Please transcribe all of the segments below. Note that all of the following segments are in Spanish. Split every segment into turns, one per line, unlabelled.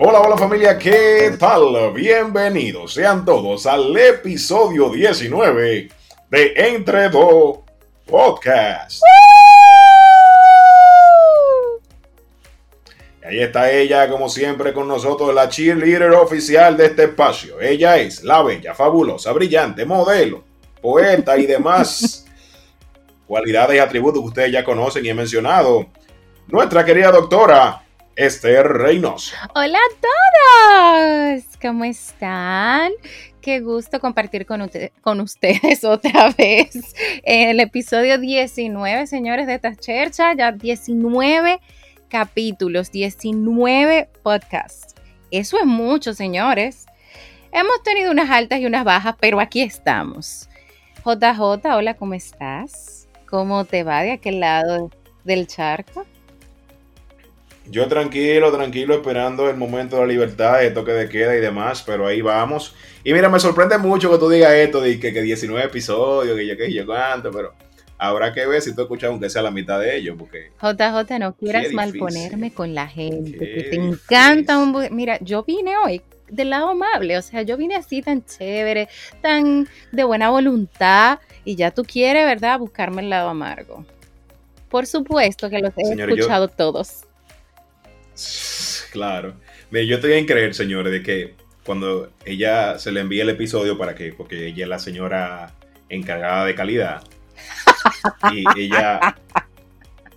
Hola, hola familia, ¿qué tal? Bienvenidos sean todos al episodio 19 de Entre Dos Podcast. Ahí está ella, como siempre, con nosotros, la cheerleader oficial de este espacio. Ella es la bella, fabulosa, brillante, modelo, poeta y demás cualidades y atributos que ustedes ya conocen y he mencionado. Nuestra querida doctora Esther Reynoso.
Hola a todos, ¿cómo están? Qué gusto compartir con, con ustedes otra vez el episodio 19, señores de esta chercha, ya 19 capítulos, 19 podcasts. Eso es mucho, señores. Hemos tenido unas altas y unas bajas, pero aquí estamos. JJ, hola, ¿cómo estás? ¿Cómo te va de aquel lado del charco?
Yo tranquilo, tranquilo, esperando el momento de la libertad, de toque de queda y demás, pero ahí vamos. Y mira, me sorprende mucho que tú digas esto, de que, que 19 episodios, que yo qué yo cuánto, pero habrá que ver si tú escuchas aunque sea la mitad de ellos, porque...
JJ, no quieras malponerme con la gente, que te encanta un... Mira, yo vine hoy del lado amable, o sea, yo vine así tan chévere, tan de buena voluntad, y ya tú quieres, ¿verdad?, buscarme el lado amargo. Por supuesto que los he escuchado todos.
Claro. Yo estoy en creer, señores, de que cuando ella se le envíe el episodio para que, porque ella es la señora encargada de calidad, y ella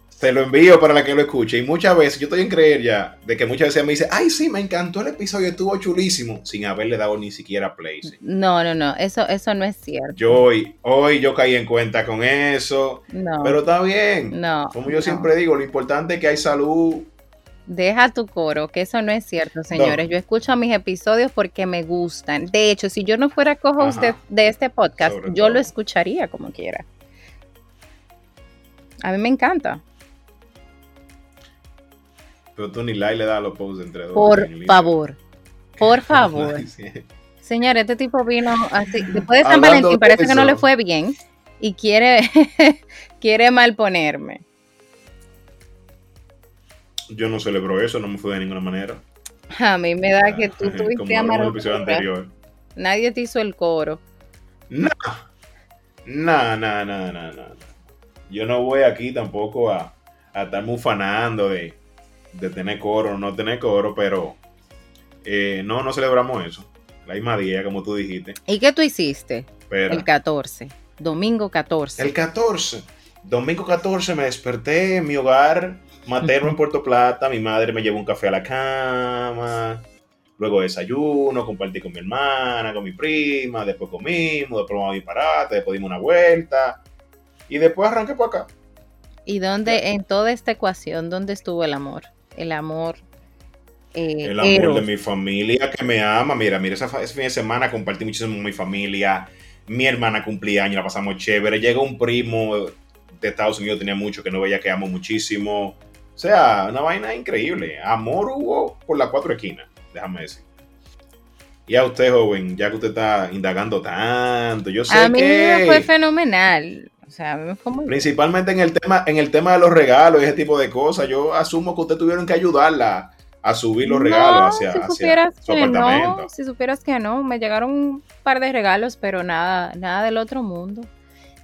se lo envío para la que lo escuche. Y muchas veces, yo estoy en creer ya, de que muchas veces me dice, ay, sí, me encantó el episodio, estuvo chulísimo, sin haberle dado ni siquiera play.
No, no, no, eso, eso no es cierto.
Yo hoy, hoy yo caí en cuenta con eso. No. Pero está bien.
No.
Como yo siempre digo, lo importante es que hay salud
Deja tu coro, que eso no es cierto, señores. Yo escucho mis episodios porque me gustan. De hecho, si yo no fuera cojo usted de este podcast, yo lo escucharía como quiera. A mí me encanta.
Pero tú ni like le das los posts entre dos.
Por favor, por favor. Señores, este tipo vino así. Después de San Valentín, parece que no le fue bien y quiere, quiere malponerme.
Yo no celebro eso, no me fue de ninguna manera.
A mí me da que tú tuviste anterior. Nadie te hizo el coro.
No. No, no, no, no, no. Yo no voy aquí tampoco a, a estar mufanando de, de tener coro o no tener coro, pero eh, no, no celebramos eso. La misma día, como tú dijiste.
¿Y qué tú hiciste? el 14, domingo 14.
El 14, domingo 14 me desperté en mi hogar materno en Puerto Plata, mi madre me llevó un café a la cama, luego desayuno, compartí con mi hermana, con mi prima, después comimos, después vamos a mi parate, después dimos una vuelta y después arranqué por acá.
¿Y dónde, en toda esta ecuación, dónde estuvo el amor? El amor.
Eh, el amor de mi familia que me ama. Mira, mira, ese, fin de semana compartí muchísimo con mi familia. Mi hermana cumplía años, la pasamos chévere. Llegó un primo de Estados Unidos, tenía mucho que no veía, que amo muchísimo. O sea, una vaina increíble. Amor hubo por las cuatro esquinas, déjame decir. Y a usted, joven, ya que usted está indagando tanto, yo sé
a mí
que...
fue fenomenal. O sea, fue muy
Principalmente en el, tema, en el tema de los regalos y ese tipo de cosas. Yo asumo que usted tuvieron que ayudarla a subir los regalos hacia, si supieras
que No, si supieras que no, me llegaron un par de regalos, pero nada, nada del otro mundo.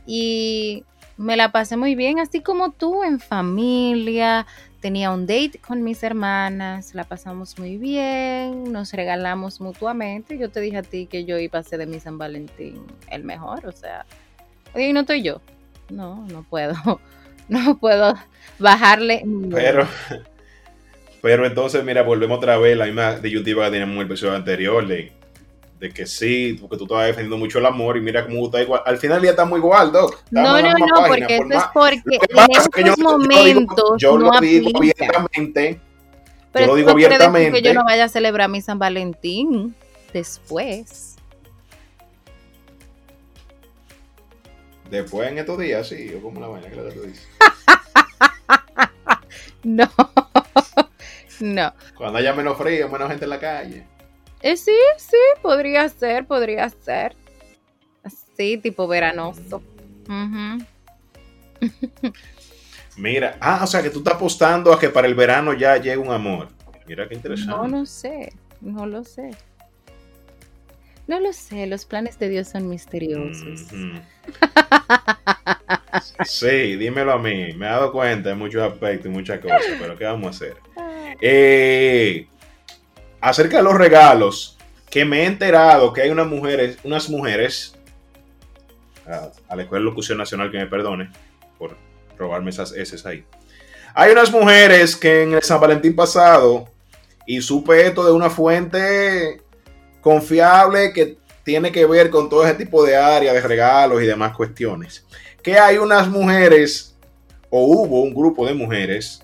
Y me la pasé muy bien, así como tú, en familia. Tenía un date con mis hermanas, la pasamos muy bien, nos regalamos mutuamente. Yo te dije a ti que yo iba a ser de mi San Valentín el mejor, o sea, y no estoy yo. No, no puedo, no puedo bajarle.
Pero, pero entonces, mira, volvemos otra vez la misma disyuntiva que teníamos en el episodio anterior de de que sí, porque tú estabas defendiendo mucho el amor y mira cómo está igual. Al final ya estamos igual, Doc.
no, no, no, porque eso es porque en estos momentos
yo,
lo
digo abiertamente. Pero yo lo digo abiertamente.
que yo no vaya a celebrar mi San Valentín después.
Después en estos días, sí, o como la vaina que la tú dices.
no, no.
Cuando haya menos frío, menos gente en la calle.
Eh, sí, sí, podría ser, podría ser. Así, tipo veranoso.
Mira, ah, o sea que tú estás apostando a que para el verano ya llegue un amor. Mira qué interesante.
No lo sé, no lo sé. No lo sé, los planes de Dios son misteriosos.
Sí, dímelo a mí. Me he dado cuenta de muchos aspectos y muchas cosas, pero ¿qué vamos a hacer? Eh, acerca de los regalos, que me he enterado que hay unas mujeres, unas mujeres, a, la Escuela de Locución Nacional que me perdone por robarme esas S ahí. Hay unas mujeres que en el San Valentín pasado, y supe esto de una fuente confiable que tiene que ver con todo ese tipo de área de regalos y demás cuestiones. Que hay unas mujeres, o hubo un grupo de mujeres,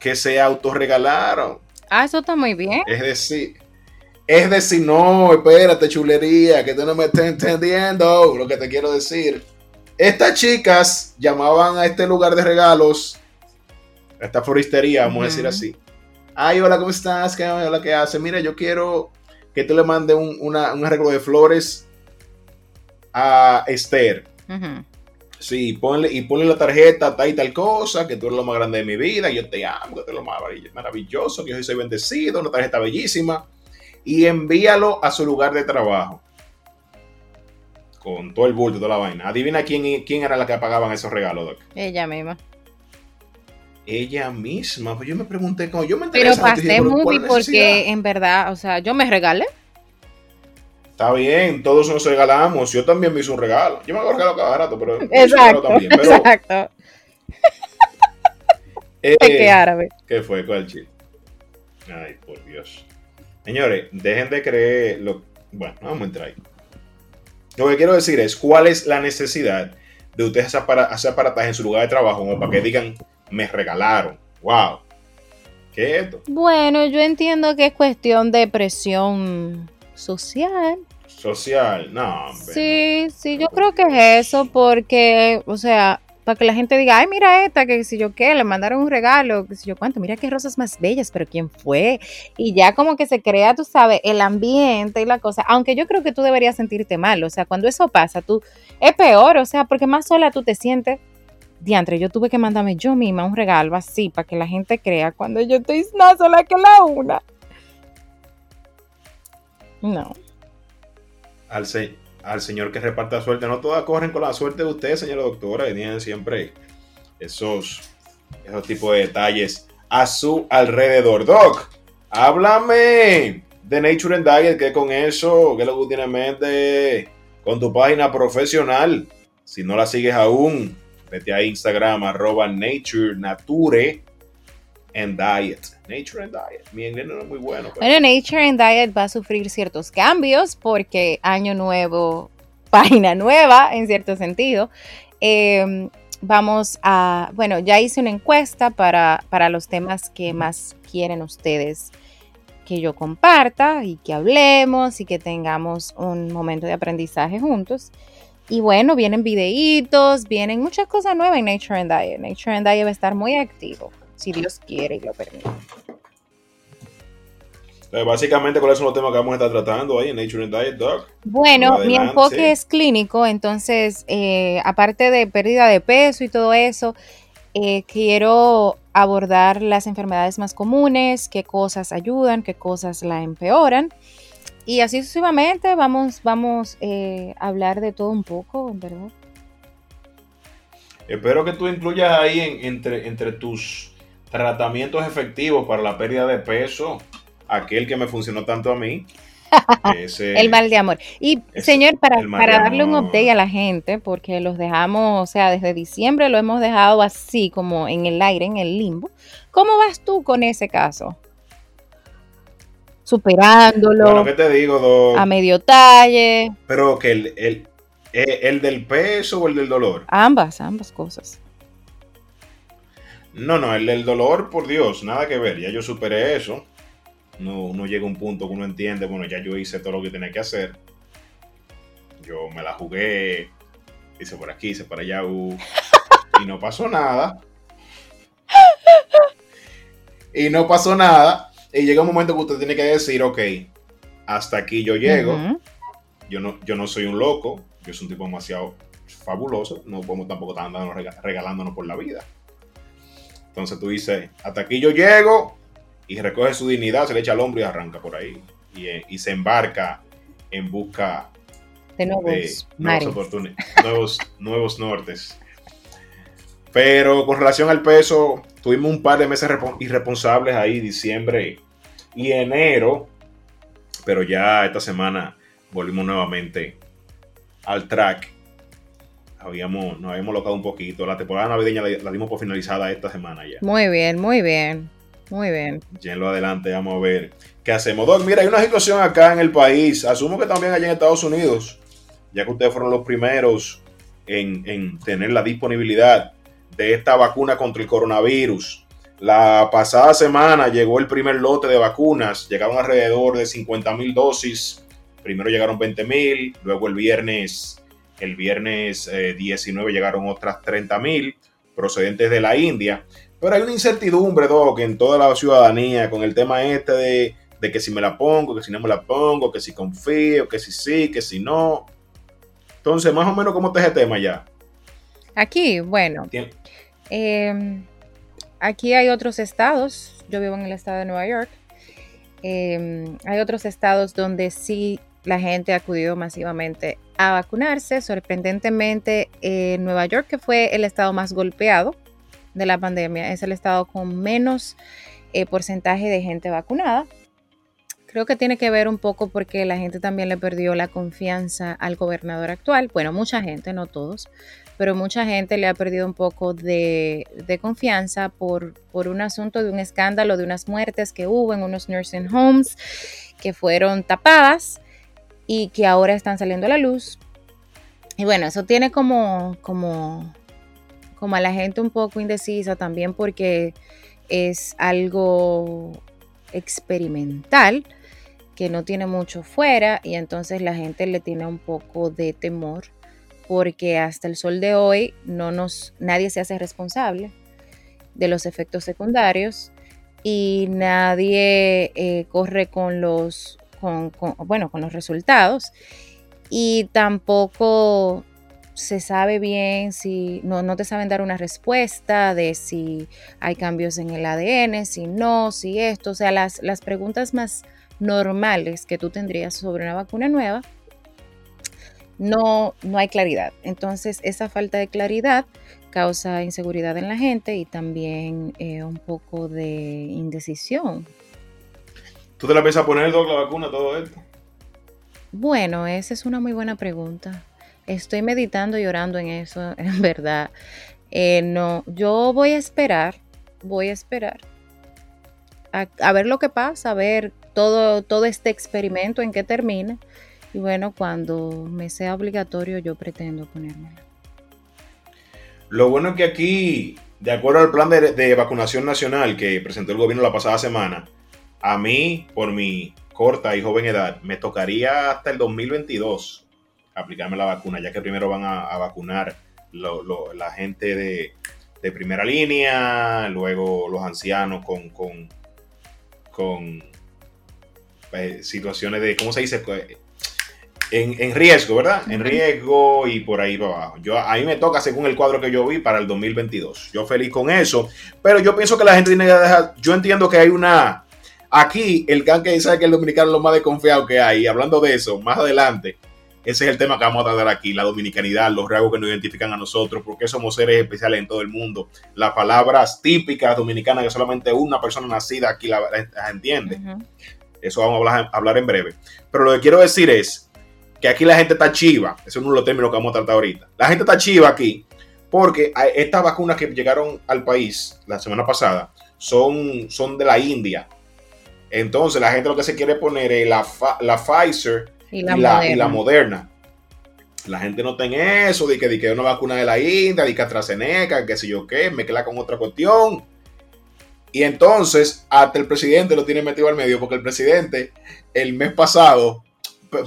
que se autorregalaron.
Ah, eso está muy bien.
Es decir, es decir, no, espérate, chulería, que tú no me estás entendiendo lo que te quiero decir. Estas chicas llamaban a este lugar de regalos, a esta floristería, vamos a decir así. Ay, hola, ¿cómo estás? ¿Qué hola, qué hace? Mira, yo quiero que tú le mandes un, arreglo de flores a Esther. Sí, ponle, y ponle la tarjeta tal y tal cosa, que tú eres lo más grande de mi vida, yo te amo, que tú eres lo más maravilloso, que yo soy bendecido, una tarjeta bellísima, y envíalo a su lugar de trabajo. Con todo el bulto, toda la vaina. Adivina quién, quién era la que pagaban esos regalos, Doc.
Ella misma.
Ella misma, pues yo me pregunté cómo yo me
enteré. Pero pasé muy porque en verdad, o sea, yo me regalé.
Está bien, todos nos regalamos. Yo también me hice un regalo. Yo me hago regalo cada rato, pero.
Exacto. También, exacto.
Eh, ¿Qué árabe? ¿Qué fue? ¿Cuál chiste? Ay, por Dios. Señores, dejen de creer. Lo... Bueno, vamos a entrar ahí. Lo que quiero decir es: ¿cuál es la necesidad de ustedes hacer aparataje en su lugar de trabajo como para que digan, me regalaron? ¡Wow! ¿Qué es esto?
Bueno, yo entiendo que es cuestión de presión social
social, no.
Hombre, sí, sí, yo creo que es eso, porque, o sea, para que la gente diga, ay, mira esta, que si yo qué, le mandaron un regalo, que si yo cuánto, mira qué rosas más bellas, pero ¿quién fue? Y ya como que se crea, tú sabes, el ambiente y la cosa, aunque yo creo que tú deberías sentirte mal, o sea, cuando eso pasa, tú, es peor, o sea, porque más sola tú te sientes. Diantre, yo tuve que mandarme yo misma un regalo así para que la gente crea cuando yo estoy más sola que la una. No
al, al Señor que reparta suerte. No todas corren con la suerte de usted, señora doctora, y tienen siempre esos, esos tipos de detalles a su alrededor. Doc, háblame de Nature and Diet, ¿qué con eso? ¿Qué es lo que tiene en mente con tu página profesional? Si no la sigues aún, vete a Instagram, arroba Nature Nature and Diet. Nature and Diet. Mi inglés no es muy bueno.
Bueno, Nature and Diet va a sufrir ciertos cambios porque año nuevo, página nueva en cierto sentido. Em, vamos a, bueno, ya hice una encuesta para, para los temas que más quieren ustedes que yo comparta y que hablemos y que tengamos un momento de aprendizaje juntos. Y bueno, vienen videitos, vienen muchas cosas nuevas en Nature and Diet. Nature and Diet va a estar muy activo si Dios quiere y lo permite.
Eh, básicamente, ¿cuáles son los temas que vamos a estar tratando ahí en Nature and Diet, Doc?
Bueno, mi enfoque es clínico, entonces, eh, aparte de pérdida de peso y todo eso, eh, quiero abordar las enfermedades más comunes, qué cosas ayudan, qué cosas la empeoran. Y así sucesivamente vamos, vamos a hablar de todo un poco, ¿verdad?
Espero que tú incluyas ahí entre, entre tus tratamientos efectivos para la pérdida de peso, aquel que me funcionó tanto a mí.
el mal de amor. Y señor, para, para darle un update a la gente, porque los dejamos, o sea, desde diciembre lo hemos dejado así como en el aire, en el limbo. ¿Cómo vas tú con ese caso? Superándolo. Bueno,
¿qué te digo,
A medio talle.
Pero que el, el, el del peso o el del dolor.
Ambas, ambas cosas.
No, no, el dolor, por Dios, nada que ver. Ya yo superé eso. No, uno llega a un punto que uno entiende, bueno, ya yo hice todo lo que tenía que hacer. Yo me la jugué, hice por aquí, hice para allá, uh, y no pasó nada. Y no pasó nada. Y llega un momento que usted tiene que decir, ok, hasta aquí yo llego. yo, no, yo no soy un loco, yo soy un tipo demasiado fabuloso. No podemos tampoco estar andando regalándonos por la vida. Entonces tú dices, hasta aquí yo llego y recoge su dignidad, se le echa al hombro y arranca por ahí. Y, eh, se embarca en busca
de nuevos,
nuevos, nuevos nortes. Pero con relación al peso, tuvimos un par de meses irresponsables ahí, diciembre y enero. Pero ya esta semana volvimos nuevamente al track. Habíamos, nos habíamos locado un poquito. La temporada navideña la, dimos por finalizada esta semana ya.
Muy bien, muy bien. Muy bien.
Ya lo adelante, vamos a ver qué hacemos. Doc, mira, hay una situación acá en el país. Asumo que también allá en Estados Unidos, ya que ustedes fueron los primeros en, en tener la disponibilidad de esta vacuna contra el coronavirus. La pasada semana llegó el primer lote de vacunas, llegaron alrededor de 50 mil dosis. Primero llegaron 20 mil, luego el viernes, el viernes 19 eh, llegaron otras 30 mil procedentes de la India. Pero hay una incertidumbre, Doc, en toda la ciudadanía con el tema este de, de que si me la pongo, que si no me la pongo, que si confío, que si sí, que si no. Entonces, más o menos, ¿cómo está ese tema ya?
Aquí, bueno. Em, aquí hay otros estados. Yo vivo en el estado de Nueva York. Em, hay otros estados donde sí la gente ha acudido masivamente a vacunarse. Sorprendentemente, en Nueva York, que fue el estado más golpeado de la pandemia, es el estado con menos eh, porcentaje de gente vacunada. Creo que tiene que ver un poco porque la gente también le perdió la confianza al gobernador actual. Bueno, mucha gente, no todos, pero mucha gente le ha perdido un poco de, confianza por un asunto de un escándalo de unas muertes que hubo en unos nursing homes que fueron tapadas y que ahora están saliendo a la luz. Y bueno, eso tiene como, como, como a la gente un poco indecisa también porque es algo experimental que no tiene mucho fuera y entonces la gente le tiene un poco de temor porque hasta el sol de hoy no nos, nadie se hace responsable de los efectos secundarios y nadie eh, corre con los, bueno, con los resultados y tampoco se sabe bien si no, no te saben dar una respuesta de si hay cambios en el ADN, si no, si esto, o sea, las, las preguntas más normales que tú tendrías sobre una vacuna nueva no, no hay claridad. Entonces, esa falta de claridad causa inseguridad en la gente y también eh, un poco de indecisión.
¿Tú te la piensas poner, Doc, la vacuna, todo esto?
Bueno, esa es una muy buena pregunta. Estoy meditando y orando en eso, en verdad. Eh, no, yo voy a esperar, voy a esperar a, a, ver lo que pasa, a ver todo, todo este experimento en qué termina y bueno, cuando me sea obligatorio, yo pretendo ponérmela.
Lo bueno es que aquí, de acuerdo al plan de, vacunación nacional que presentó el gobierno la pasada semana, a mí, por mi corta y joven edad, me tocaría hasta el 2022 aplicarme la vacuna, ya que primero van a, vacunar la gente de, primera línea, luego los ancianos con, con, con eh, situaciones de, ¿cómo se dice? en, riesgo, ¿verdad? En riesgo y por ahí para abajo. Yo, a mí me toca según el cuadro que yo vi para el 2022. Yo feliz con eso. Pero yo pienso que la gente tiene que dejar. Yo entiendo que hay una. Aquí, el can que dice que el dominicano es lo más desconfiado que hay. Y hablando de eso, más adelante, ese es el tema que vamos a tratar aquí: la dominicanidad, los rasgos que nos identifican a nosotros, porque somos seres especiales en todo el mundo. Las palabras típicas dominicanas que solamente una persona nacida aquí las entiende. Eso vamos a hablar, hablar en breve. Pero lo que quiero decir es que aquí la gente está chiva. Ese es uno de los términos que vamos a tratar ahorita. La gente está chiva aquí porque estas vacunas que llegaron al país la semana pasada son, son de la India. Entonces la gente lo que se quiere poner es la, la Pfizer y la, Moderna. la gente no tiene eso de que, de que una vacuna de la India, de que AstraZeneca, que sé yo qué, mezcla con otra cuestión. Y entonces hasta el presidente lo tiene metido al medio porque el presidente el mes pasado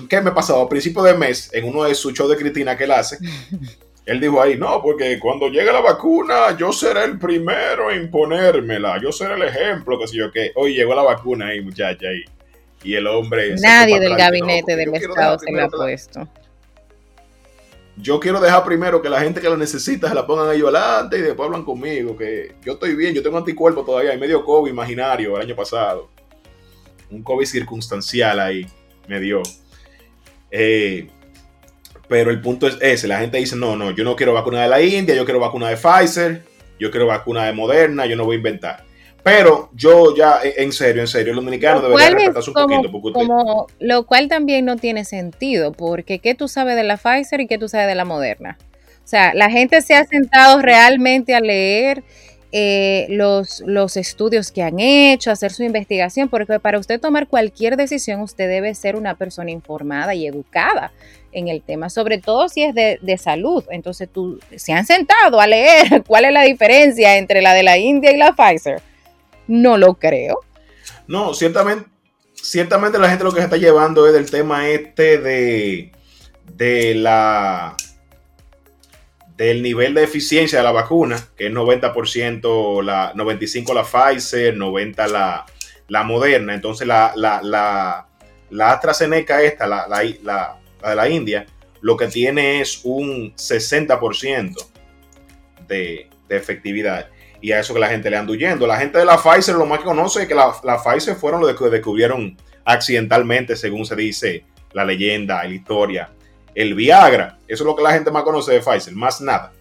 ¿qué me pasó? A principio de mes, en uno de sus shows de Cristina que él hace, él dijo ahí, no, porque cuando llegue la vacuna, yo seré el primero en ponérmela, yo seré el ejemplo, que si yo qué. Hoy llegó la vacuna ahí, muchacha, ahí. Y el hombre...
Nadie del gabinete del Estado se la ha puesto.
yo quiero dejar primero que la gente que la necesita se la pongan ellos adelante y después hablan conmigo, que yo estoy bien, yo tengo anticuerpos todavía, hay medio COVID imaginario el año pasado. Un COVID circunstancial ahí me dio. Eh, pero el punto es ese, la gente dice, no, no, yo no quiero vacuna de la India, yo quiero vacuna de Pfizer, yo quiero vacuna de Moderna, yo no voy a inventar. Pero yo ya, en serio, en serio, el dominicano debería respetarse un poquito.
como, lo cual también no tiene sentido, porque ¿qué tú sabes de la Pfizer y qué tú sabes de la Moderna? O sea, la gente se ha sentado realmente a leer eh, los, los estudios que han hecho, hacer su investigación, porque para usted tomar cualquier decisión, usted debe ser una persona informada y educada en el tema, sobre todo si es de, de, salud. Entonces, tú se han sentado a leer cuál es la diferencia entre la de la India y la Pfizer. No lo creo.
No, ciertamente, ciertamente la gente lo que se está llevando es del tema este de, de la del nivel de eficiencia de la vacuna, que es 90%, la, 95% la Pfizer, 90% la, la Moderna. Entonces la, la, la, la AstraZeneca esta, la, la, de la India, lo que tiene es un 60% de, de efectividad y a eso que la gente le anda huyendo. La gente de la Pfizer lo más que conoce es que la, la Pfizer fueron los que descubrieron accidentalmente, según se dice la leyenda, la historia. El Viagra, eso es lo que la gente más conoce de Pfizer, más nada.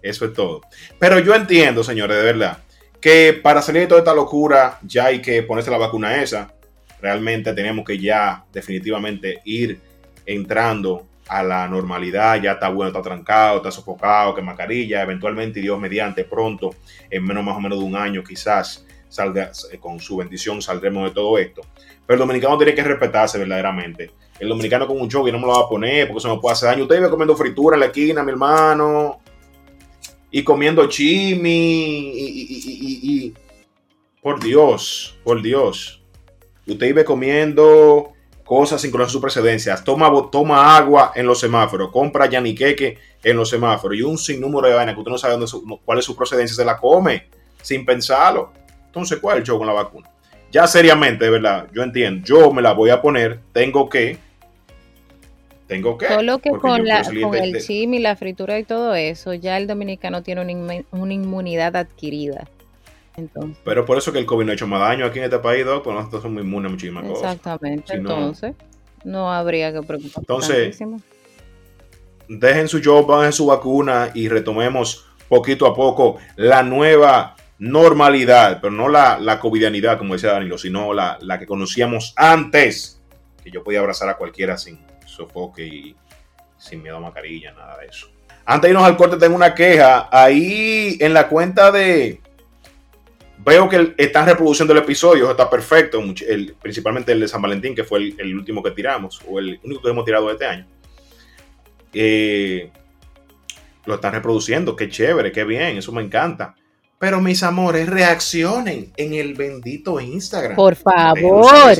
Eso es todo. Pero yo entiendo, señores, de verdad, que para salir de toda esta locura ya hay que ponerse la vacuna esa. Realmente tenemos que ya definitivamente ir entrando a la normalidad, ya está bueno, está trancado, está sofocado, que mascarilla, eventualmente Dios mediante pronto, en menos más o menos de un año quizás salga, eh, con su bendición saldremos de todo esto. Pero el dominicano tiene que respetarse verdaderamente. El dominicano con un y no me lo va a poner porque eso me puede hacer daño. Usted vive comiendo fritura en la esquina, mi hermano, y comiendo chimi, y, por Dios, por Dios. Usted vive comiendo cosas sin conocer sus precedencias. Toma, toma agua en los semáforos, compra yaniqueque en los semáforos y un sinnúmero de vainas que usted no sabe dónde cuál es su procedencia, se la come sin pensarlo. Entonces, ¿cuál es el show con la vacuna? Ya seriamente, de verdad, yo entiendo, yo me la voy a poner, tengo que, tengo que.
Solo que con, la, con el chimi, la fritura y todo eso, ya el dominicano tiene una inmunidad adquirida.
Pero por eso que el COVID no ha hecho más daño aquí en este país, Doc, porque nosotros somos inmunes a muchísimas
cosas. Exactamente, entonces no, habría que preocuparse.
Entonces, dejen su job, bajen su vacuna y retomemos poquito a poco la nueva normalidad, pero no la, la covidianidad, como decía Danilo, sino la, la que conocíamos antes, que yo podía abrazar a cualquiera sin sofoque y sin miedo a mascarilla, nada de eso. Antes de irnos al corte, tengo una queja. Ahí en la cuenta de, Veo que están reproduciendo el episodio, está perfecto, principalmente el de San Valentín, que fue el, último que tiramos, o el único que hemos tirado este año. Eh, lo están reproduciendo, qué chévere, qué bien, eso me encanta. Pero mis amores, reaccionen en el bendito Instagram.
Por favor.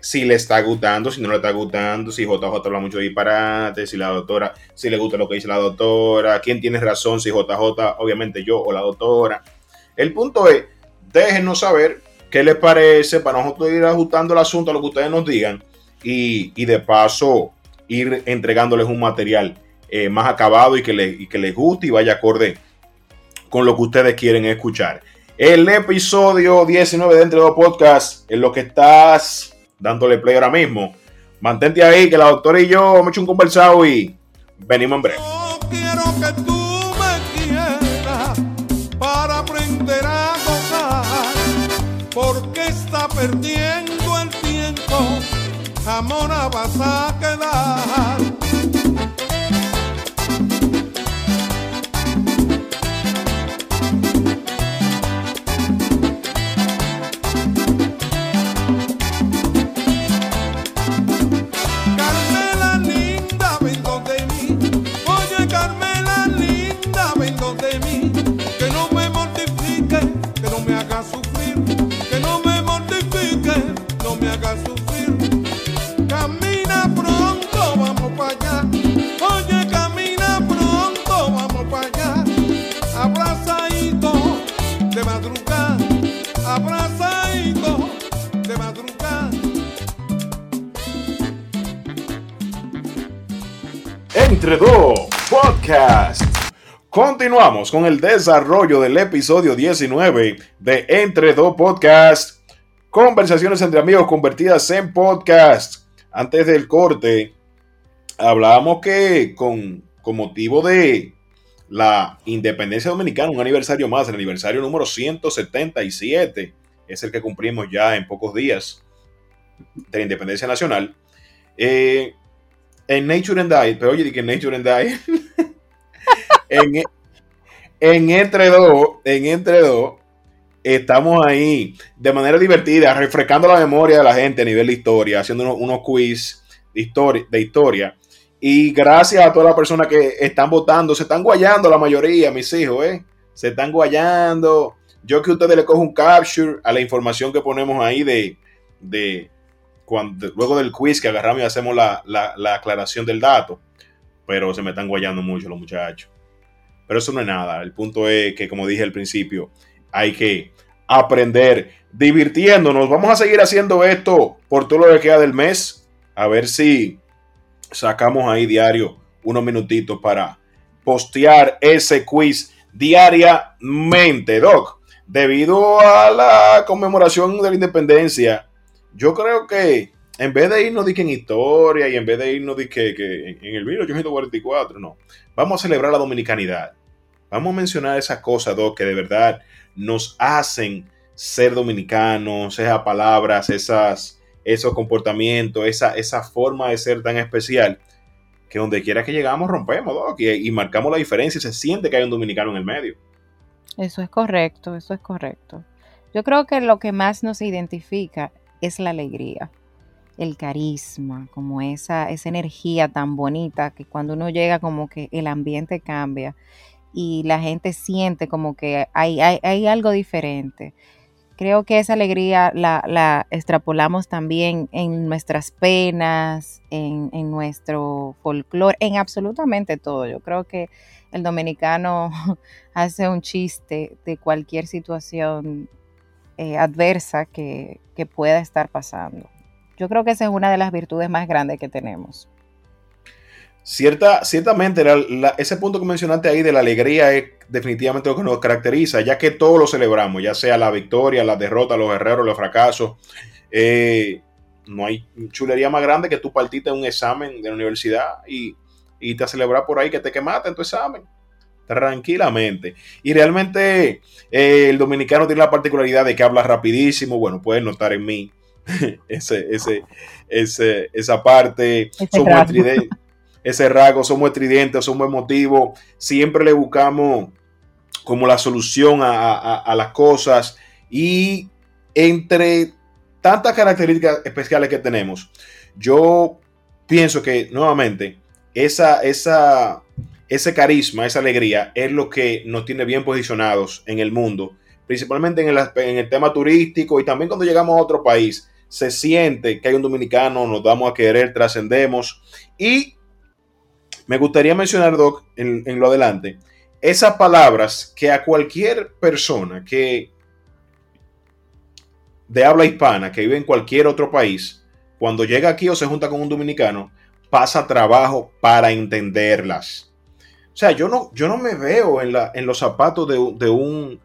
Si le, está gustando, si no le está gustando, si JJ habla mucho de disparate, si la doctora, si le gusta lo que dice la doctora, quién tiene razón, si JJ, obviamente yo o la doctora. El punto es, déjenos saber qué les parece para nosotros ir ajustando el asunto a lo que ustedes nos digan y, de paso ir entregándoles un material eh, más acabado y que, que les guste y vaya acorde con lo que ustedes quieren escuchar. El episodio 19 de Entre dos Podcasts es lo que estás dándole play ahora mismo. Mantente ahí que la doctora y yo hemos hecho un conversado y venimos en breve.
Perdiendo el tiempo, amor vas a quedar.
Continuamos con el desarrollo del episodio 19 de Entre dos Podcast. Conversaciones entre amigos convertidas en podcast. Antes del corte, hablábamos que con, motivo de la independencia dominicana, un aniversario más, el aniversario número 177, es el que cumplimos ya en pocos días de la independencia nacional. Eh, en Nature and Die, pero oye, que Nature and Die, en, en Entre Dos, en Entre Dos, estamos ahí de manera divertida, refrescando la memoria de la gente a nivel de historia, haciendo unos, quiz de historia, de historia. Y gracias a todas las personas que están votando, se están guayando la mayoría, mis hijos, ¿eh? Se están guayando. Yo que ustedes le cojo un capture a la información que ponemos ahí de, de, luego del quiz que agarramos y hacemos la, aclaración del dato, pero se me están guayando mucho los muchachos. Pero eso no es nada. El punto es que, como dije al principio, hay que aprender divirtiéndonos. Vamos a seguir haciendo esto por todo lo que queda del mes. A ver si sacamos ahí diario unos minutitos para postear ese quiz diariamente, Doc. Debido a la conmemoración de la independencia, yo creo que en vez de irnos en historia y en vez de irnos que, que en el 1844, no. Vamos a celebrar la dominicanidad. Vamos a mencionar esas cosas, dos que de verdad nos hacen ser dominicanos, esas palabras, esas, esos comportamientos, esa, esa forma de ser tan especial, que donde quiera que llegamos rompemos, Doc, y, y marcamos la diferencia y se siente que hay un dominicano en el medio.
Eso es correcto, eso es correcto. Yo creo que lo que más nos identifica es la alegría, el carisma, como esa, esa energía tan bonita que cuando uno llega como que el ambiente cambia y la gente siente como que hay, hay, algo diferente. Creo que esa alegría la, extrapolamos también en nuestras penas, en, nuestro folclore, en absolutamente todo. Yo creo que el dominicano hace un chiste de cualquier situación eh, adversa que, pueda estar pasando. Yo creo que esa es una de las virtudes más grandes que tenemos.
Cierta, ciertamente, ese punto que mencionaste ahí de la alegría es definitivamente lo que nos caracteriza, ya que todos lo celebramos, ya sea la victoria, la derrota, los guerreros, los fracasos. Eh, no hay chulería más grande que tú partiste un examen de la universidad y, y te celebrar por ahí que te quemaste en tu examen tranquilamente. Y realmente eh, el dominicano tiene la particularidad de que habla rapidísimo. Bueno, pueden notar en mí ese, ese, ese, esa parte. somos ese rasgo, somos estridentes, somos emotivos. Siempre le buscamos como la solución a, las cosas. Y entre tantas características especiales que tenemos, yo pienso que nuevamente esa, esa ese carisma, esa alegría es lo que nos tiene bien posicionados en el mundo, principalmente en el, en el tema turístico y también cuando llegamos a otro país, se siente que hay un dominicano, nos damos a querer, trascendemos. Y me gustaría mencionar, Doc, en, lo adelante, esas palabras que a cualquier persona que de habla hispana, que vive en cualquier otro país, cuando llega aquí o se junta con un dominicano, pasa trabajo para entenderlas. O sea, yo no, yo no me veo en, la, en los zapatos de, un,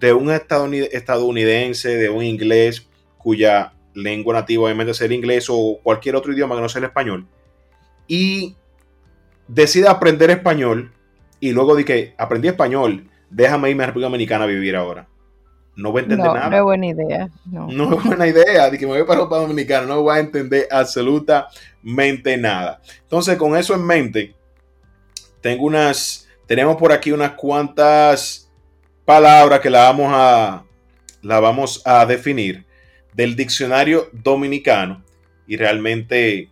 de un estadounidense, de un inglés cuya lengua nativa obviamente es el inglés o cualquier otro idioma que no sea el español, y decide aprender español y luego de que aprendí español, déjame irme a República Dominicana a vivir ahora. No voy a entender nada.
No es buena idea. No.
no es buena idea de que me voy para República Dominicana. No voy a entender absolutamente nada. Entonces, con eso en mente, tengo unas, tenemos por aquí unas cuantas palabras que la vamos a, la vamos a definir del diccionario dominicano y realmente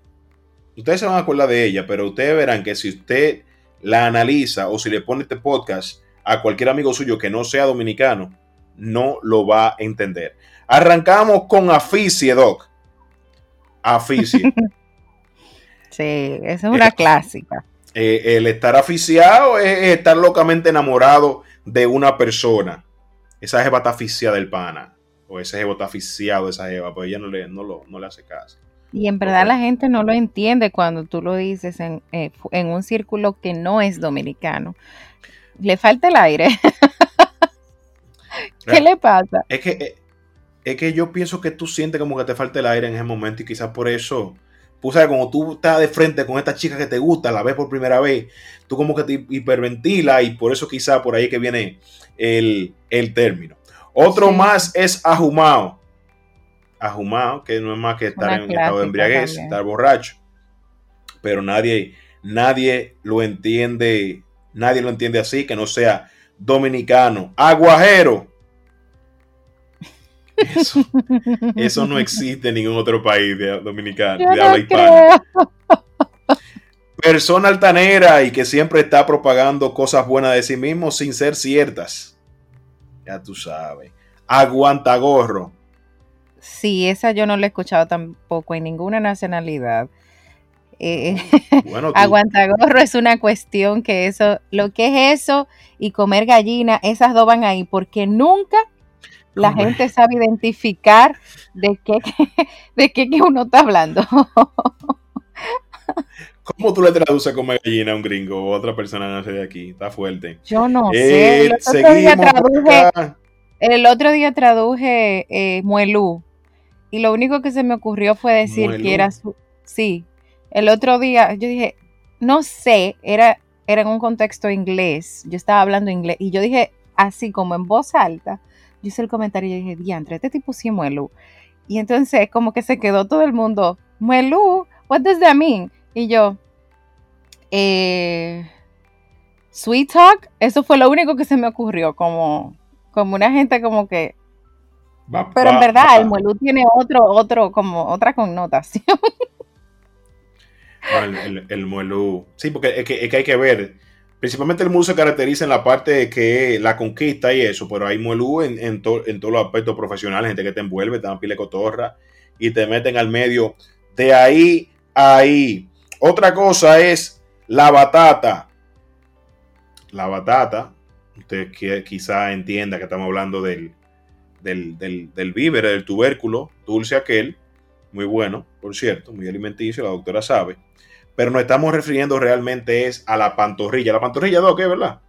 ustedes se van a acordar de ella, pero ustedes verán que si usted la analiza o si le pone este podcast a cualquier amigo suyo que no sea dominicano, no lo va a entender. Arrancamos con aficie, Doc. Aficie.
sí, esa es una clásica.
Eh, el estar aficiado es estar locamente enamorado de una persona. Esa jeva está aficiada del pana. O ese jevo está aficiado de esa jeva, pues ella no le, no, lo, no le hace caso.
Y en verdad la gente no lo entiende cuando tú lo dices en, eh, en un círculo que no es dominicano. Le falta el aire. ¿Qué le pasa?
Es que, eh, es que yo pienso que tú sientes como que te falta el aire en ese momento y quizás por eso, tú sabes, como tú estás de frente con esta chica que te gusta, la ves por primera vez, tú como que te hiperventila y por eso quizás por ahí que viene el, término. Otro más es ajumado. Ajumado, que no es más que estar en estado de embriaguez, estar borracho. Pero nadie, nadie lo entiende, nadie lo entiende así, que no sea dominicano. Aguajero. Eso, no existe en ningún otro país de, dominicano, de habla hispana. Persona altanera y que siempre está propagando cosas buenas de sí mismo sin ser ciertas. Ya tú sabes. Aguantagorro.
Sí, esa yo no la he escuchado tampoco en ninguna nacionalidad. Eh, bueno, aguantagorro es una cuestión que eso, lo que es eso y comer gallina, esas dos van ahí, porque nunca la gente sabe identificar de qué, de qué uno está hablando.
¿Cómo tú le traduces como gallina a un gringo o otra persona nace de aquí? Está fuerte.
Yo no sé. El otro, día traduje, el otro día traduje eh, muelú y lo único que se me ocurrió fue decir que era su... Sí, el otro día yo dije, no sé, era, era en un contexto inglés, yo estaba hablando inglés y yo dije así como en voz alta, yo hice el comentario y dije, diantre, este tipo sí muelu. Y entonces como que se quedó todo el mundo, muelu, what does that mean? Y yo, eh, sweet talk, eso fue lo único que se me ocurrió, como, como una gente como que... pero en verdad el muelu tiene otro, otro, como otra connotación.
el, el, muelu, sí, porque es que, es que hay que ver Principalmente el mundo se caracteriza en la parte de que la conquista y eso, pero hay muelú en, en, en todos los aspectos profesionales, gente que te envuelve, te dan pile cotorra y te meten al medio. De ahí a ahí. Otra cosa es la batata. La batata, usted quizá entienda que estamos hablando del, del, del, del víver, del tubérculo, dulce aquel, muy bueno, por cierto, muy alimenticio, la doctora sabe pero nos estamos refiriendo realmente es a la pantorrilla. La pantorrilla, ¿qué, verdad?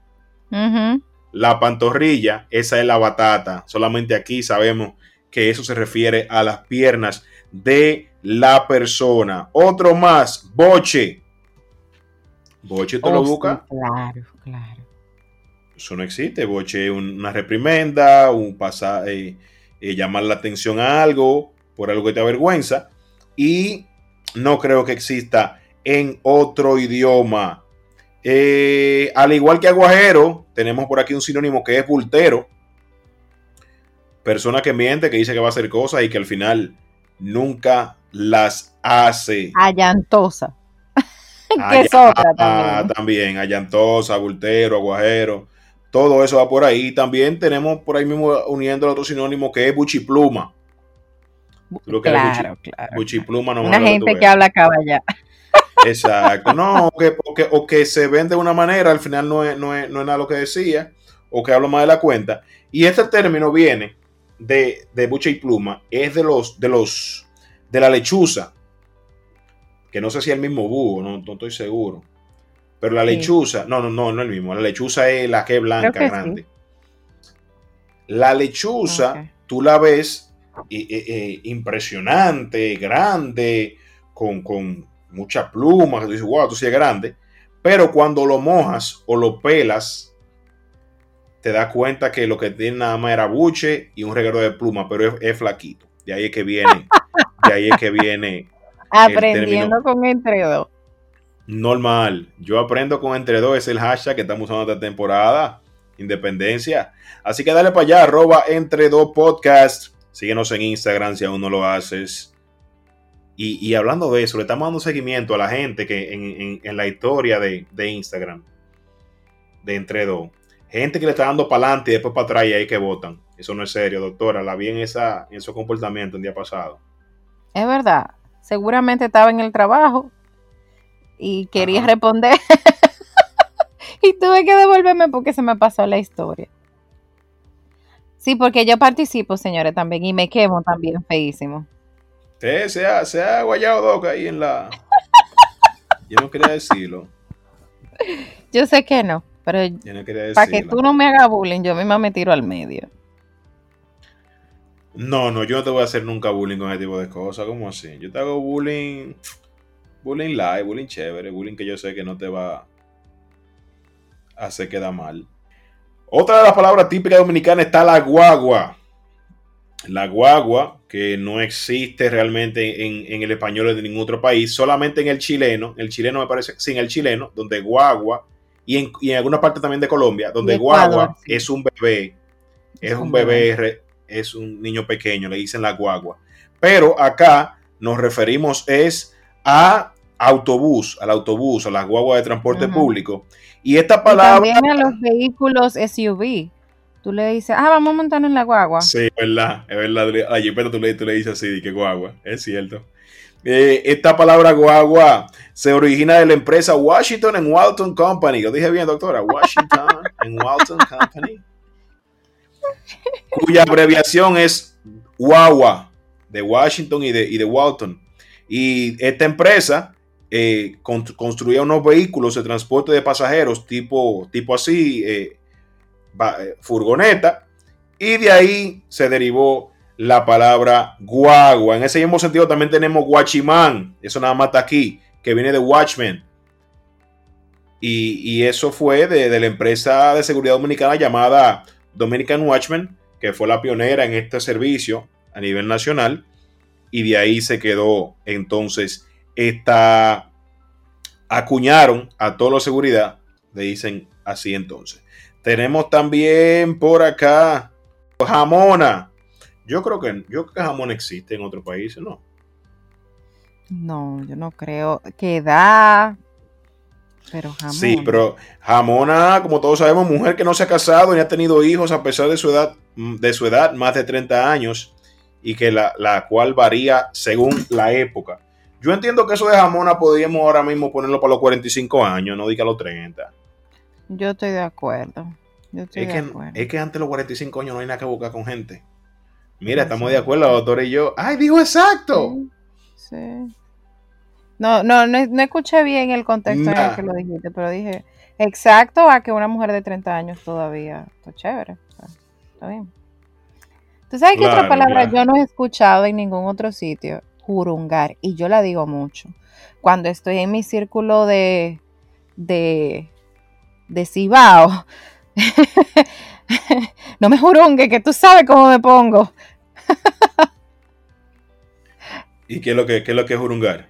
La pantorrilla, esa es la batata. Solamente aquí sabemos que eso se refiere a las piernas de la persona. Otro más, boche. Boche te lo busca.
Claro, claro.
Eso no existe. Boche una reprimenda, un pasar, eh, eh, llamar la atención a algo por algo que te avergüenza. Y no creo que exista en otro idioma. Eh, al igual que aguajero, tenemos por aquí un sinónimo que es bultero. Persona que miente, que dice que va a hacer cosas y que al final nunca las hace.
Allantosa.
que es otra también. también, allantosa, bultero, aguajero. Todo eso va por ahí. También tenemos por ahí mismo uniendo el otro sinónimo que es buchipluma.
claro, claro.
Buchipluma no
Una gente que, habla caballa.
Exacto, no, o que, se vende de una manera, al final no es, no, es, nada lo que decía, o que hablo más de la cuenta. Y este término viene de, de bucha y pluma, es de los, de los, de la lechuza, que no sé si es el mismo búho, no, estoy seguro. Pero la lechuza, no, no, no, no es el mismo, la lechuza es la que es blanca, grande. La lechuza, tú la ves impresionante, grande, con, con muchas plumas, tú dices, wow, tú sí es grande, pero cuando lo mojas o lo pelas, te das cuenta que lo que tiene nada más era buche y un reguero de pluma, pero es, flaquito. De ahí es que viene, de ahí es que viene.
Aprendiendo con dos.
Normal. Yo aprendo con entre dos, es el hashtag que estamos usando esta temporada. Independencia. Así que dale para allá, arroba entre dos podcast. Síguenos en Instagram si aún no lo haces. Y, hablando de eso, le estamos dando seguimiento a la gente que en, la historia de, Instagram, de entre dos, gente que le está dando para adelante y después para atrás y ahí que votan. Eso no es serio, doctora. La vi en, esa, en ese comportamiento el día pasado.
Es verdad. Seguramente estaba en el trabajo y quería responder. y tuve que devolverme porque se me pasó la historia. Sí, porque yo participo, señores, también y me quemo también feísimo.
se ha, se ha guayado Doc ahí en la. Yo no quería decirlo.
Yo sé que no, pero para que tú no me hagas bullying, yo misma me tiro al medio.
No, no, yo no te voy a hacer nunca bullying con ese tipo de cosas. ¿Cómo así? Yo te hago bullying. Bullying live, bullying chévere, bullying que yo sé que no te va a hacer quedar mal. Otra de las palabras típicas dominicanas está la guagua. La guagua, que no existe realmente en, el español de ningún otro país, solamente en el chileno. El chileno me parece, sin el chileno, donde guagua, y en, y en alguna parte también de Colombia, donde guagua es un bebé, es, un bebé, es un niño pequeño, le dicen la guagua. Pero acá nos referimos es a autobús, al autobús, a las guaguas de transporte público. Y esta palabra...
también a los vehículos SUV. Tú le dices, ah, vamos a montar en la guagua.
Sí, es verdad, es verdad. Allí, pero tú le, tú le dices así, que guagua, es cierto. Eh, esta palabra guagua se origina de la empresa Washington and Walton Company. Lo dije bien, doctora. Washington and Walton Company. Cuya abreviación es Guagua, de Washington y de, y de Walton. Y esta empresa eh, construía unos vehículos de transporte de pasajeros tipo, tipo así, eh, eh, furgoneta, y de ahí se derivó la palabra guagua. En ese mismo sentido también tenemos guachimán, eso nada más está aquí, que viene de Watchman. Y, eso fue de, de, la empresa de seguridad dominicana llamada Dominican Watchman, que fue la pionera en este servicio a nivel nacional. Y de ahí se quedó entonces esta acuñaron a toda la seguridad, le dicen así entonces. Tenemos también por acá jamona. Yo creo que yo creo que jamón existe en otros países, ¿no?
No, yo no creo que da pero jamón.
Sí, pero jamona, como todos sabemos, mujer que no se ha casado ni ha tenido hijos a pesar de su edad, de su edad más de 30 años, y que la, la cual varía según la época. Yo entiendo que eso de jamona podríamos ahora mismo ponerlo para los 45 años, no diga los 30.
Yo estoy de acuerdo.
es, que, es que antes de los 45 años no hay nada que buscar con gente. Mira, estamos de acuerdo, doctor y yo. ¡Ay, digo exacto!
Sí. No, no, no, escuché bien el contexto en el que lo dijiste, pero dije exacto a que una mujer de 30 años todavía. Está chévere. Está bien. ¿Tú sabes qué otra palabra yo no he escuchado en ningún otro sitio? jurungar. Y yo la digo mucho. Cuando estoy en mi círculo de, de, de cibao, no me jurungue, que tú sabes cómo me pongo.
¿Y qué es lo que, es lo que es jurungar?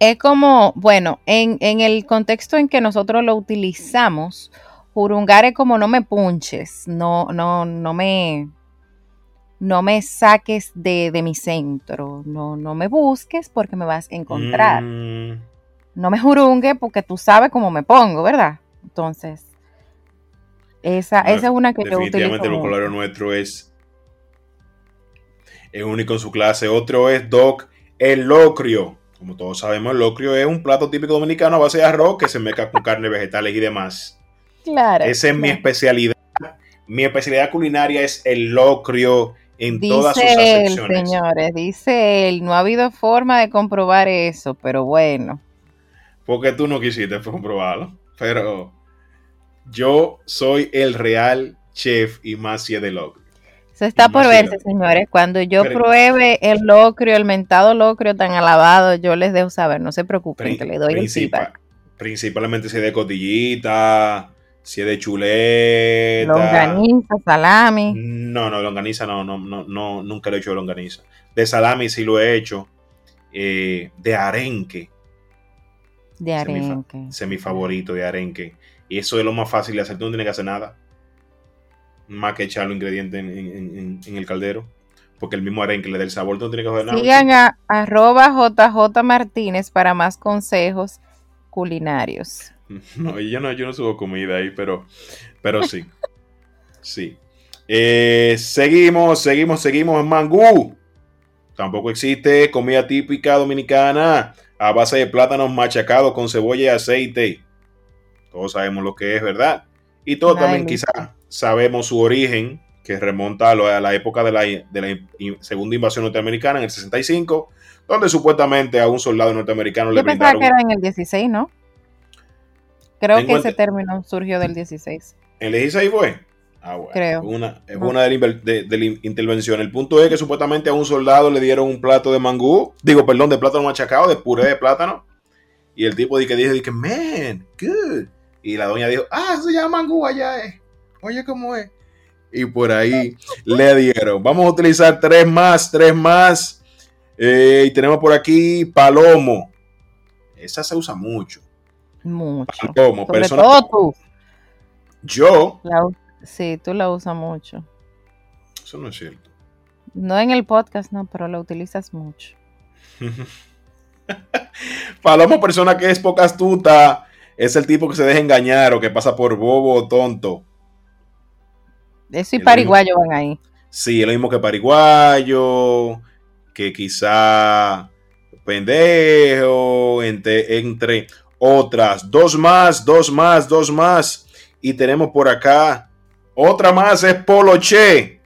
Es como, bueno, en, en, el contexto en que nosotros lo utilizamos, jurungar es como no me punches, no, no, no me, no me saques de, mi centro, no, no me busques porque me vas a encontrar. Mm. No me jurungue porque tú sabes cómo me pongo, ¿verdad? Entonces, esa, esa es una que yo utilizo. Definitivamente
el vocabulario nuestro es, es único en su clase. Otro es Doc, el locrio. Como todos sabemos, el locrio es un plato típico dominicano a base de arroz que se mezcla con carne, vegetales y demás. Claro. Esa es mi especialidad. Mi especialidad culinaria es el locrio en todas sus
él, señores, dice él, no ha habido forma de comprobar eso, pero bueno.
Porque tú no quisiste comprobarlo, pero yo soy el real chef y más de locrio.
Eso está por verse, señores. Cuando yo pruebe el locrio, el mentado locrio tan alabado, yo les dejo saber. No se preocupen, que le doy el feedback.
Principalmente si de cotillita, si es de chuleta.
Longaniza, salami.
No, no, longaniza no, no, no, no, nunca lo he hecho de longaniza. De salami sí lo he hecho. Eh, de arenque.
De arenque.
Ese es mi favorito, de arenque. Y eso es lo más fácil de hacer. Tú no tienes que hacer nada. Más que echar los ingredientes en, el caldero. Porque el mismo arenque le da el sabor. Tú no tienes que hacer nada.
Sigan a arroba JJ Martínez para más consejos culinarios.
No, yo no, yo no subo comida ahí, pero, pero sí. sí. Eh, seguimos, seguimos, seguimos en Mangú. Tampoco existe comida típica dominicana a base de plátanos machacados con cebolla y aceite. Todos sabemos lo que es, ¿verdad? Y todos también quizás sabemos su origen, que remonta a, la época de la, de la, segunda invasión norteamericana en el 65, donde supuestamente a un soldado norteamericano
le brindaron... Pensaba que era en el 16, ¿no? Creo que ese término surgió del 16.
¿En el 16 fue? Ah, bueno. Creo. Es una, es una de, la intervención. El punto es que supuestamente a un soldado le dieron un plato de mangú, digo, perdón, de plátano machacado, de puré de plátano. Y el tipo dijo, dijo, man, good. Y la doña dijo, ah, eso se llama mangú allá, eh. Oye, ¿cómo es? Y por ahí le dieron. Vamos a utilizar tres más, tres más. Eh, y tenemos por aquí palomo. Esa se usa mucho.
Mucho. Palomo, Sobre tú.
Yo.
sí, tú la usas mucho.
Eso no es cierto.
No en el podcast, no, pero la utilizas mucho.
Palomo, persona que es poca astuta, es el tipo que se deja engañar o que pasa por bobo o tonto.
Eso y pariguayo van ahí.
Sí, es lo mismo que pariguayo, que quizá pendejo, entre, entre otras. Dos más, dos más, dos más. Y tenemos por acá otra más, es Poloche.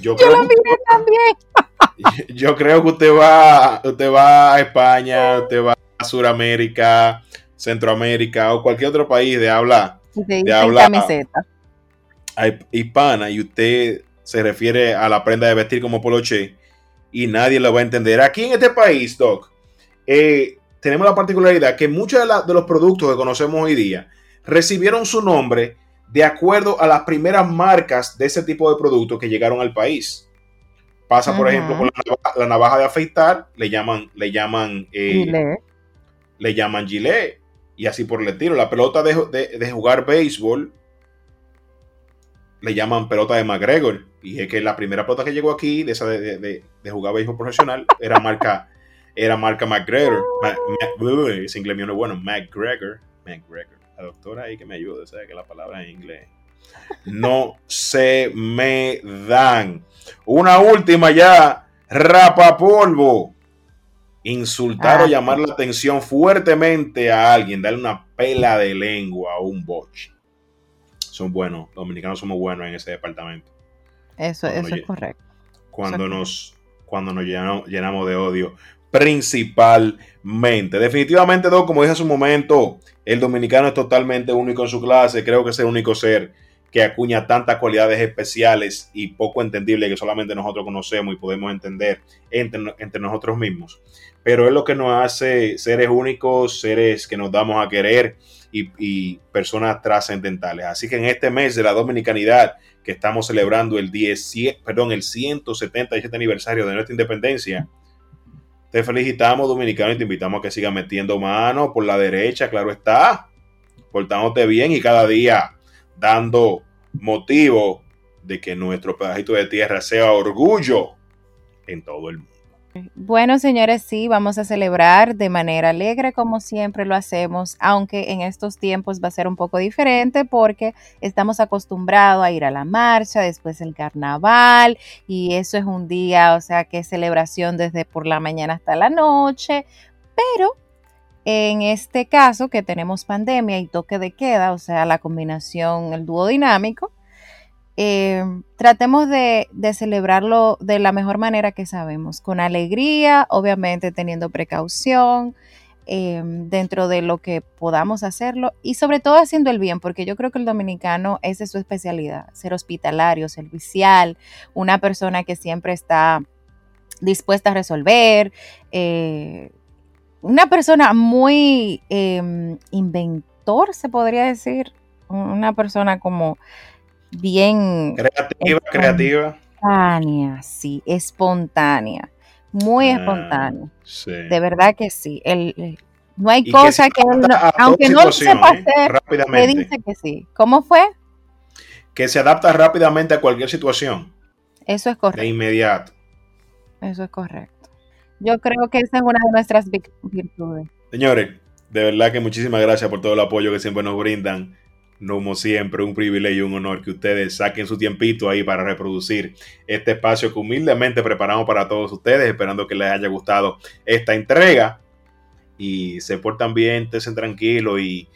Yo, Yo lo miré también.
Yo creo que usted va, usted va a España, usted va a Sudamérica, Centroamérica o cualquier otro país de habla, de habla hispana y usted se refiere a la prenda de vestir como poloche y nadie lo va a entender. Aquí en este país, Doc, eh, tenemos la particularidad que muchos de, los productos que conocemos hoy día recibieron su nombre de acuerdo a las primeras marcas de ese tipo de productos que llegaron al país. Pasa, por ejemplo, con la navaja, de afeitar, le llaman, le llaman, eh, le llaman gilet y así por el estilo. La pelota de, jugar béisbol le llaman pelota de McGregor. Y es que la primera pelota que llegó aquí, de esa de, jugar béisbol profesional, era marca, era marca McGregor. ese inglés mío no es bueno, McGregor. McGregor. La doctora ahí que me ayude, sabe que la palabra en inglés. No se me dan. Una última ya. Rapapolvo insultar o ah, llamar la atención fuertemente a alguien, darle una pela de lengua a un boche. Son buenos, los dominicanos somos buenos en ese departamento.
Eso, eso es correcto.
Cuando nos, cuando nos llenamos, de odio, principalmente. Definitivamente, como dije hace un momento, el dominicano es totalmente único en su clase. Creo que es el único ser que acuña tantas cualidades especiales y poco entendibles que solamente nosotros conocemos y podemos entender entre, nosotros mismos pero es lo que nos hace seres únicos, seres que nos damos a querer y, personas trascendentales. Así que en este mes de la dominicanidad, que estamos celebrando el, 10, perdón, el 177 aniversario de nuestra independencia, te felicitamos, dominicano, y te invitamos a que sigas metiendo mano por la derecha, claro está, portándote bien y cada día dando motivo de que nuestro pedacito de tierra sea orgullo en todo el mundo.
Bueno, señores, sí, vamos a celebrar de manera alegre como siempre lo hacemos, aunque en estos tiempos va a ser un poco diferente porque estamos acostumbrados a ir a la marcha, después el carnaval y eso es un día, o sea, que es celebración desde por la mañana hasta la noche, pero en este caso que tenemos pandemia y toque de queda, o sea, la combinación, el dúo dinámico, eh, tratemos de, celebrarlo de la mejor manera que sabemos, con alegría, obviamente teniendo precaución eh, dentro de lo que podamos hacerlo y sobre todo haciendo el bien, porque yo creo que el dominicano esa es su especialidad, ser hospitalario, servicial, una persona que siempre está dispuesta a resolver, eh, una persona muy em, inventor, se podría decir, una persona como bien...
Creativa, creativa.
Espontánea, sí, espontánea. Muy ah, espontánea. De verdad que sí. El, no hay cosa que, aunque no lo sepa ¿eh? hacer, me dice que sí. ¿Cómo fue?
Que se adapta rápidamente a cualquier situación.
Eso es correcto.
De inmediato.
Eso es correcto. Yo creo que esa es una de nuestras virtudes.
Señores, de verdad que muchísimas gracias por todo el apoyo que siempre nos brindan como siempre, un privilegio y un honor que ustedes saquen su tiempito ahí para reproducir este espacio que humildemente preparamos para todos ustedes, esperando que les haya gustado esta entrega y se portan bien, estén tranquilos y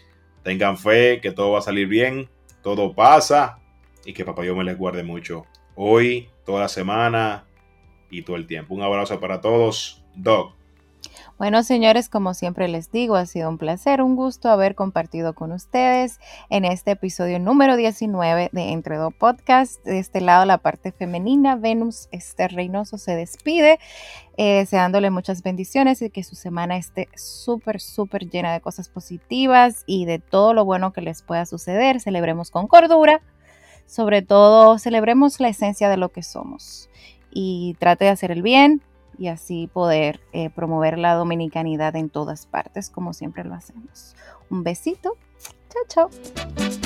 tengan fe que todo va a salir bien, todo pasa y que papá Dios me les guarde mucho. Hoy, toda la semana y todo el tiempo. Un abrazo para todos. Doc.
Bueno, señores, como siempre les digo, ha sido un placer, un gusto haber compartido con ustedes en este episodio número 19 de Entre Dos Podcast. De este lado, la parte femenina, Venus este Reynoso se despide, eh, deseándole muchas bendiciones y que su semana esté súper, súper llena de cosas positivas y de todo lo bueno que les pueda suceder. Celebremos con cordura, sobre todo celebremos la esencia de lo que somos y trate de hacer el bien, y así poder eh, promover la dominicanidad en todas partes, como siempre lo hacemos. Un besito. Chao, chao.